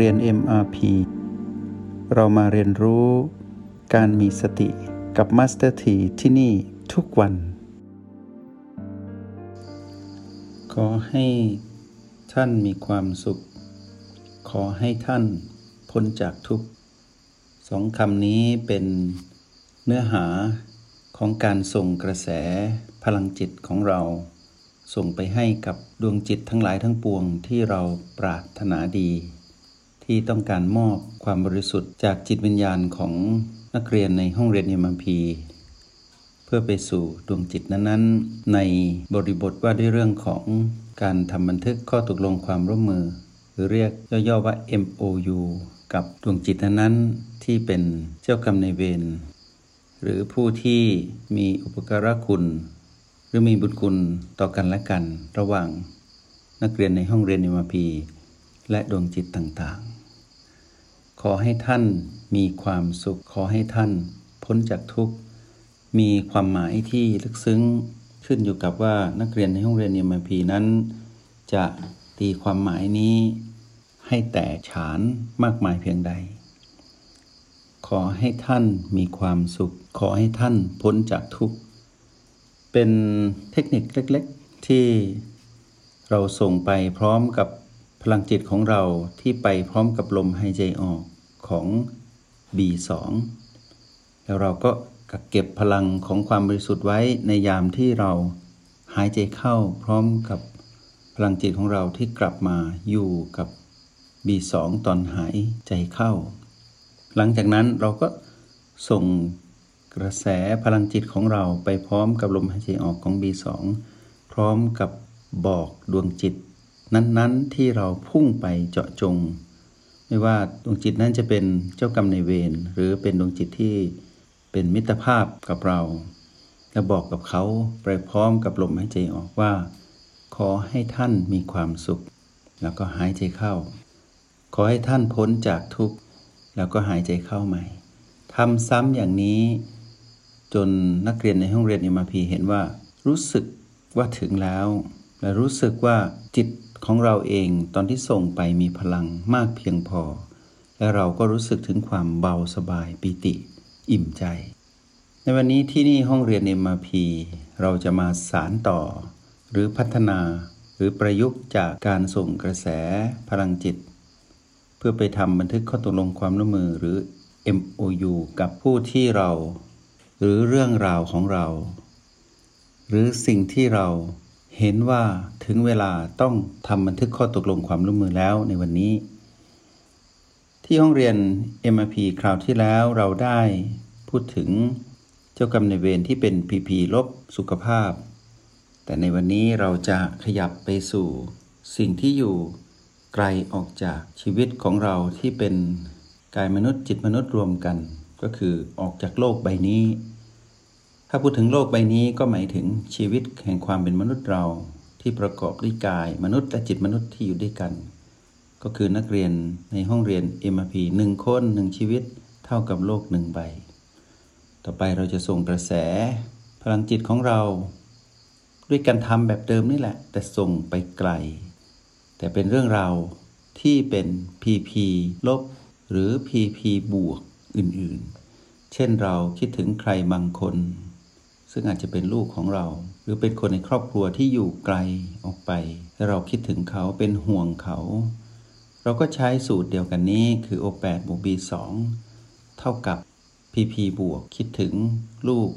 เรียน MRP เรามาเรียนรู้การมีสติกับ Master T ที่ที่นี่ทุกวัน ขอให้ท่านมีความสุข ขอให้ท่านพ้นจากทุกข์สองคำนี้เป็นเนื้อหาของการส่งกระแสพลังจิตของเรา ส่งไปให้กับดวงจิตทั้งหลายทั้งปวงที่เราปรารถนาดี ที่ต้องการมอบความบริสุทธิ์จากจิตวิญญาณของนักเรียนในห้องเรียนเอ็มพีเพื่อไปสู่ดวงจิตนั้นๆ ในบริบทว่าด้วยเรื่องของการทำบันทึกข้อตกลงความร่วมมือ หรือเรียกย่อๆว่า MOU กับดวงจิตนั้นๆที่เป็นเจ้ากรรมในเวรหรือผู้ที่มีอุปการะคุณ หรือมีบุญคุณต่อกันและกัน ระหว่างนักเรียนในห้องเรียนเอ็มพีและดวงจิตต่างๆ ขอให้ท่านมีความสุข ขอให้ท่านพ้นจากทุกข์ มีความหมายที่ลึกซึ้งขึ้นอยู่กับว่านักเรียนในห้องเรียนเอ็มพีนั้น จะตีความหมายนี้ให้แตกฉานมากมายเพียงใด ขอให้ท่านมีความสุข ขอให้ท่านพ้นจากทุกข์ เป็นเทคนิคเล็กๆ ที่เราส่งไปพร้อมกับพลังจิตของเราที่ไปพร้อมกับลมหายใจออก ของ B2 แล้วเราก็กักเก็บพลังของความบริสุทธิ์ไว้ในยามที่เราหายใจเข้าพร้อมกับพลังจิตของเราที่กลับมาอยู่กับ B2 ตอนหายใจเข้า หลังจากนั้นเราก็ส่งกระแสพลังจิตของเราไปพร้อมกับลมหายใจออกของ B2 พร้อมกับบอกดวงจิต นั้นๆที่เราพุ่งไปเจาะจง ไม่ว่าดวงจิตนั้นจะเป็นเจ้ากรรมในเวรหรือเป็นดวงจิตที่เป็นมิตรภาพกับเรา และบอกกับเขาไปพร้อมกับลมหายใจออกว่า ขอให้ท่านมีความสุข แล้วก็หายใจเข้า ขอให้ท่านพ้นจากทุกข์แล้วก็หายใจเข้าใหม่ทำซ้ำอย่างนี้ จนนักเรียนในห้องเรียนเอ็มพีเห็นว่า รู้สึกว่าถึงแล้ว และรู้สึกว่าจิตของเราเองตอนที่ส่งไปมีพลังมากเพียงพอ และเราก็รู้สึกถึงความเบาสบายปิติ อิ่มใจ ในวันนี้ที่นี่ห้องเรียน MRP เราจะมาสารต่อ หรือพัฒนา หรือประยุกต์จากการส่งกระแสพลังจิต เพื่อไปทำบันทึกข้อตกลงความร่วมมือหรือ MOU กับผู้ที่เรา หรือเรื่องราวของเรา หรือสิ่งที่เรา เห็นว่าถึงเวลาต้องทำบันทึกข้อตกลงความร่วมมือแล้วในวันนี้ ที่ห้องเรียน MRP คราวที่แล้วเราได้พูดถึงเจ้ากรรมในเวรที่เป็น PP ลบสุขภาพ แต่ในวันนี้เราจะขยับไปสู่สิ่งที่อยู่ไกลออกจากชีวิตของเราที่เป็นกายมนุษย์จิตมนุษย์รวมกัน ก็คือออกจากโลกใบนี้ ถ้าพูดถึงโลกใบนี้ก็หมายถึงชีวิตแห่งความเป็นมนุษย์เราที่ประกอบด้วยกาย มนุษย์และจิตมนุษย์ที่อยู่ด้วยกัน ก็คือนักเรียนในห้องเรียน MRP หนึ่งคนหนึ่งชีวิตเท่ากับโลกหนึ่งใบ ต่อไปเราจะส่งกระแส พลังจิตของเรา ด้วยการทำแบบเดิมนี่แหละ แต่ส่งไปไกล แต่เป็นเรื่องราวที่เป็น PP ลบ หรือ PP บวกอื่นๆ เช่นเราคิดถึงใครบางคน ซึ่งอาจจะเป็นลูกของเรา หรือเป็นคนในครอบครัวที่อยู่ไกลออกไปและเราคิดถึงเขาเป็นห่วงเขา เราก็ใช้สูตรเดียวกันนี้คือ O8 บวก B2 เท่ากับ PP บวกคิดถึงลูก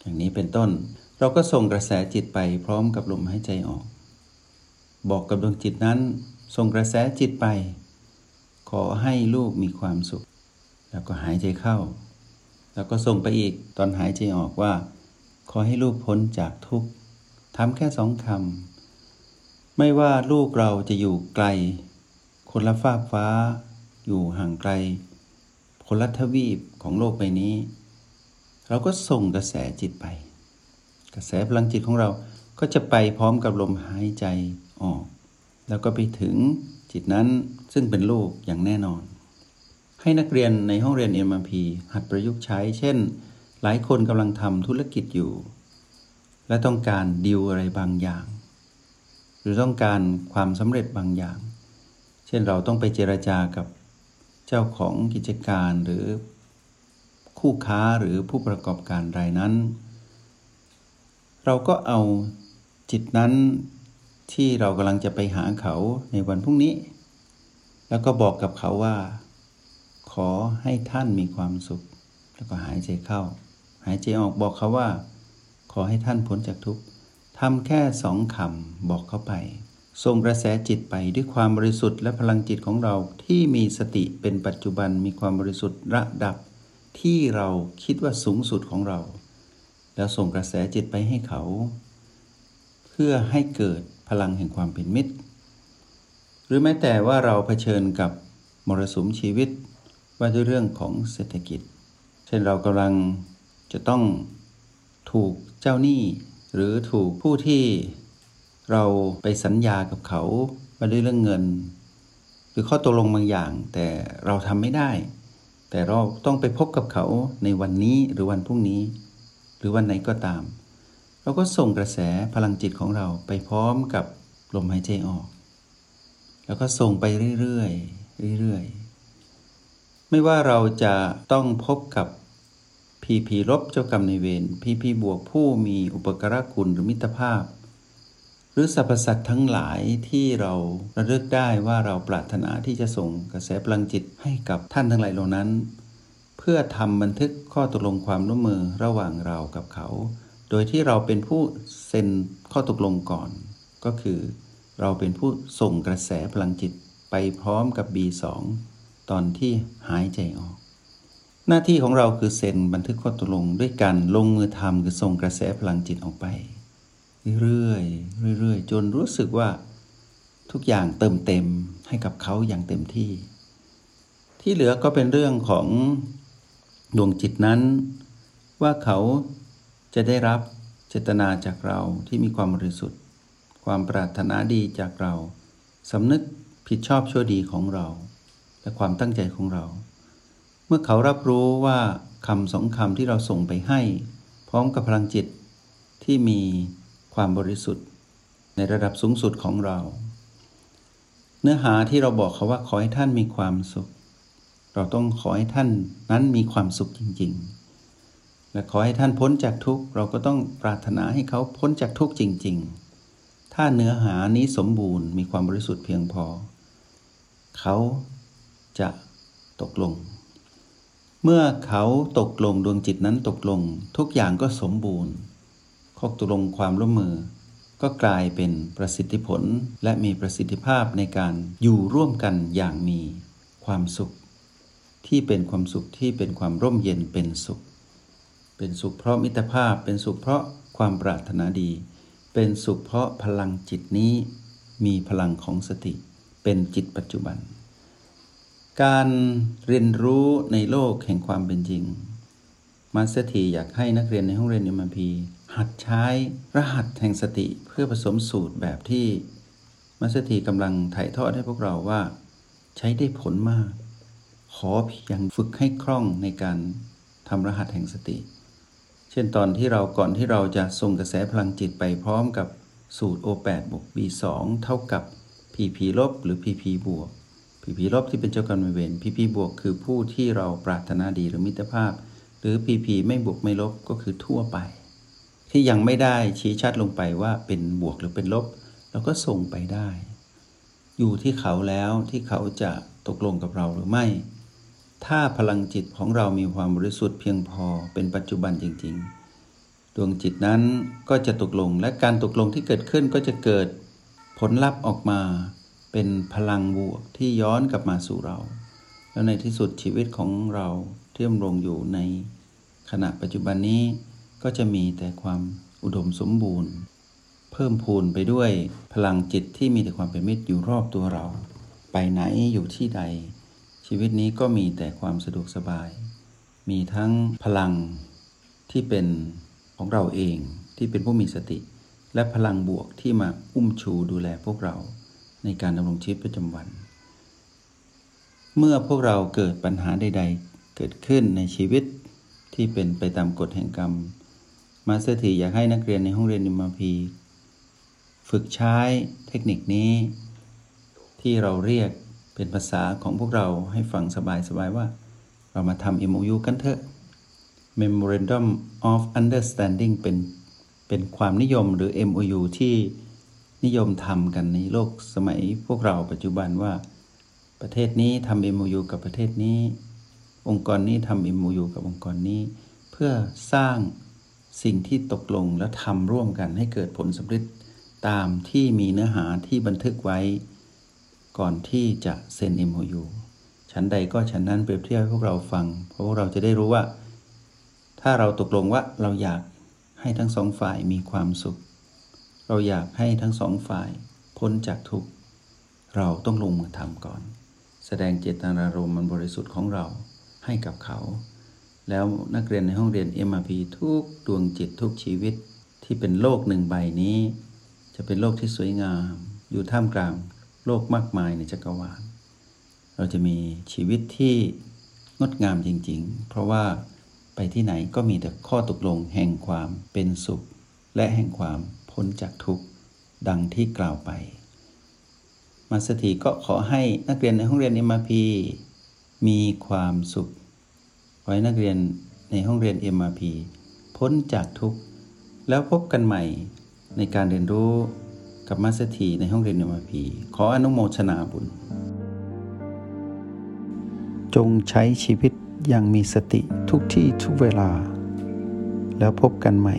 อย่างนี้เป็นต้น เราก็ส่งกระแสจิตไปพร้อมกับลมหายใจออก บอกกับดวงจิตนั้น ส่งกระแสจิตไป ขอให้ลูกมีความสุข แล้วก็หายใจเข้า แล้วก็ส่งไปอีกตอนหายใจออกว่า ขอให้ลูกพ้นจากทุกข์ทำแค่สองคำ ไม่ว่าลูกเราจะอยู่ไกล คนละฟากฟ้า อยู่ห่างไกล คนละทวีปของโลกใบนี้ เราก็ส่งกระแสจิตไป กระแสพลังจิตของเราก็จะไปพร้อมกับลมหายใจออก แล้วก็ไปถึงจิตนั้นซึ่งเป็นลูกอย่างแน่นอน ให้นักเรียนในห้องเรียน MRP หัดประยุกต์ใช้ เช่น หลายคนกำลังทำธุรกิจอยู่ และต้องการดิวอะไรบางอย่าง หรือต้องการความสำเร็จบางอย่าง เช่นเราต้องไปเจรจากับเจ้าของกิจการหรือคู่ค้าหรือผู้ประกอบการรายนั้น เราก็เอาจิตนั้นที่เรากำลังจะไปหาเขาในวันพรุ่งนี้ แล้วก็บอกกับเขาว่า ขอให้ท่านมีความสุข แล้วก็หายใจเข้าายใจออกบอกเขาว่า ขอให้ท่านพ้นจากทุกข์ทำแค่สองคำบอกเขาไปส่งกระแสจิตไปด้วยความบริสุทธิ์และพลังจิตของเราที่มีสติเป็นปัจจุบันมีความบริสุทธิ์ระดับ ที่เราคิดว่าสูงสุดของเรา แล้วส่งกระแสจิตไปให้เขา เพื่อให้เกิดพลังแห่งความเป็นมิตร หรือแม้แต่ว่าเราเผชิญกับมรสุมชีวิต ว่าด้วยเรื่องของเศรษฐกิจ เช่นเรากำลัง จะต้องถูกเจ้าหนี้ หรือถูกผู้ที่เราไปสัญญากับเขามาด้วยเรื่องเงิน หรือข้อตกลงบางอย่าง แต่เราทำไม่ได้ แต่เราต้องไปพบกับเขาในวันนี้หรือวันพรุ่งนี้ หรือวันไหนก็ตาม เราก็ส่งกระแสพลังจิตของเราไปพร้อมกับลมหายใจออก แล้วก็ส่งไปเรื่อยๆเรื่อยๆไม่ว่าเราจะต้องพบกับ พีพีลบเจ้ากรรมในเวรพีพีบวกผู้มีอุปการะคุณหรือมิตรภาพ หรือสรรพสัตว์ทั้งหลายที่เราระลึกได้ว่าเราปรารถนาที่จะส่งกระแสพลังจิตให้กับท่านทั้งหลายเหล่านั้น เพื่อทำบันทึกข้อตกลงความร่วมมือระหว่างเรากับเขา โดยที่เราเป็นผู้เซ็นข้อตกลงก่อน ก็คือ เราเป็นผู้ส่งกระแสพลังจิตไปพร้อมกับ B2 ตอนที่หายใจออก หน้าที่ของเราคือเซ็นบันทึกข้อตกลงด้วยการลงมือทำคือส่งกระแสพลังจิตออกไป เรื่อยๆเรื่อยๆจนรู้สึกว่าทุกอย่างเติมเต็มให้กับเขาอย่างเต็มที่ ที่เหลือก็เป็นเรื่องของดวงจิตนั้น ว่าเขาจะได้รับเจตนาจากเราที่มีความบริสุทธิ์ ความปรารถนาดีจากเราสำนึกผิดชอบชั่วดีของเรา และความตั้งใจของเรา เมื่อเขารับรู้ว่าคำสองคำที่เราส่งไปให้ พร้อมกับพลังจิตที่มีความบริสุทธิ์ ในระดับสูงสุดของเรา เนื้อหาที่เราบอกเขาว่าขอให้ท่านมีความสุข เราต้องขอให้ท่านนั้นมีความสุขจริง ๆ และขอให้ท่านพ้นจากทุกข์เราก็ต้องปรารถนาให้เขาพ้นจากทุกข์จริง ๆ ถ้าเนื้อหานี้สมบูรณ์มีความบริสุทธิ์เพียงพอ เขาจะตกลง เมื่อเขาตกลงดวงจิตนั้นตกลง ทุกอย่างก็สมบูรณ์ข้อตกลงความร่วมมือ ก็กลายเป็นประสิทธิผลและมีประสิทธิภาพในการอยู่ร่วมกันอย่างมีความสุข ที่เป็นความสุขที่เป็นความร่มเย็นเป็นสุข เป็นสุขเพราะมิตรภาพ เป็นสุขเพราะความปรารถนาดี เป็นสุขเพราะพลังจิตนี้ มีพลังของสติ เป็นจิตปัจจุบัน การเรียนรู้ในโลกแห่งความเป็นจริง Master T อยากให้นักเรียนในห้องเรียน MP หัดใช้รหัสแห่งสติเพื่อผสมสูตรแบบที่ Master T กำลังถ่ายทอดให้พวกเราว่า ใช้ได้ผลมาก ขอเพียงฝึกให้คล่องในการทำรหัสแห่งสติ เช่นตอนที่เราก่อนที่เราจะส่งกระแสพลังจิตไปพร้อมกับสูตร O8 บวก B2 เท่ากับ PP ลบหรือ PP บวก PP ลบที่เป็นเจ้ากรรมนายเวร PP บวกคือผู้ที่เราปรารถนาดีหรือมิตรภาพ หรือ PP ไม่บวกไม่ลบก็คือทั่วไป ที่ยังไม่ได้ชี้ชัดลงไปว่าเป็นบวกหรือเป็นลบ เราก็ส่งไปได้ อยู่ที่เขาแล้วที่เขาจะตกลงกับเราหรือไม่ ถ้าพลังจิตของเรามีความบริสุทธิ์เพียงพอเป็นปัจจุบันจริง ๆ ดวงจิตนั้นก็จะตกลงและการตกลงที่เกิดขึ้นก็จะเกิดผลลัพธ์ออกมา เป็นพลังบวกที่ย้อนกลับมาสู่เรา แล้วในที่สุดชีวิตของเราที่ดำรงอยู่ในขณะปัจจุบันนี้ก็จะมีแต่ความอุดมสมบูรณ์ เพิ่มพูนไปด้วยพลังจิตที่มีแต่ความเป็นมิตรอยู่รอบตัวเรา ไปไหนอยู่ที่ใด ชีวิตนี้ก็มีแต่ความสะดวกสบาย มีทั้งพลังที่เป็นของเราเองที่เป็นผู้มีสติ และพลังบวกที่มาอุ้มชูดูแลพวกเรา ในการดำรงชีวิตประจำวัน เมื่อพวกเราเกิดปัญหาใด ๆ เกิดขึ้นในชีวิตที่เป็นไปตามกฎแห่งกรรม Master T อยากให้นักเรียนในห้องเรียนนิมาพี ฝึกใช้เทคนิคนี้ ที่เราเรียกเป็นภาษาของพวกเราให้ฟังสบายๆว่า เรามาทำ MOU กันเถอะ Memorandum of Understanding เป็นเป็นความนิยมหรือ MOU ที่ นิยมทำกันในโลกสมัยพวกเราปัจจุบันว่า ประเทศนี้ทำ MOU กับประเทศนี้ องค์กรนี้ทำ MOU กับองค์กรนี้ เพื่อสร้างสิ่งที่ตกลงและทำร่วมกันให้เกิดผลสำเร็จตามที่มีเนื้อหาที่บันทึกไว้ ก่อนที่จะเซ็น MOU ชั้นใดก็ชั้นนั้นเปรียบเทียบให้พวกเราฟัง เพราะเราจะได้รู้ว่า ถ้าเราตกลงว่าเราอยากให้ทั้งสองฝ่ายมีความสุข เราอยากให้ทั้งสองฝ่ายพ้นจากทุกข์เราต้องลงมือทำก่อน แสดงเจตนารมณ์มันบริสุทธิ์ของเราให้กับเขา แล้วนักเรียนในห้องเรียน MRP ทุกดวงจิตทุกชีวิตที่เป็นโลกหนึ่งใบนี้ จะเป็นโลกที่สวยงาม อยู่ท่ามกลางโลกมากมายในจักรวาลเราจะมีชีวิตที่งดงามจริง ๆ เพราะว่าไปที่ไหนก็มีแต่ข้อตกลงแห่งความเป็นสุข และแห่งความ พ้นจากทุกข์ดังที่กล่าวไป มาสถีก็ขอให้นักเรียนในห้องเรียน MRP มีความสุข ขอให้นักเรียนในห้องเรียน MRP พ้นจากทุกข์แล้วพบกันใหม่ในการเรียนรู้กับมาสถีในห้องเรียน MRP ขออนุโมทนาบุญ จงใช้ชีวิตอย่างมีสติทุกที่ทุกเวลา แล้วพบกันใหม่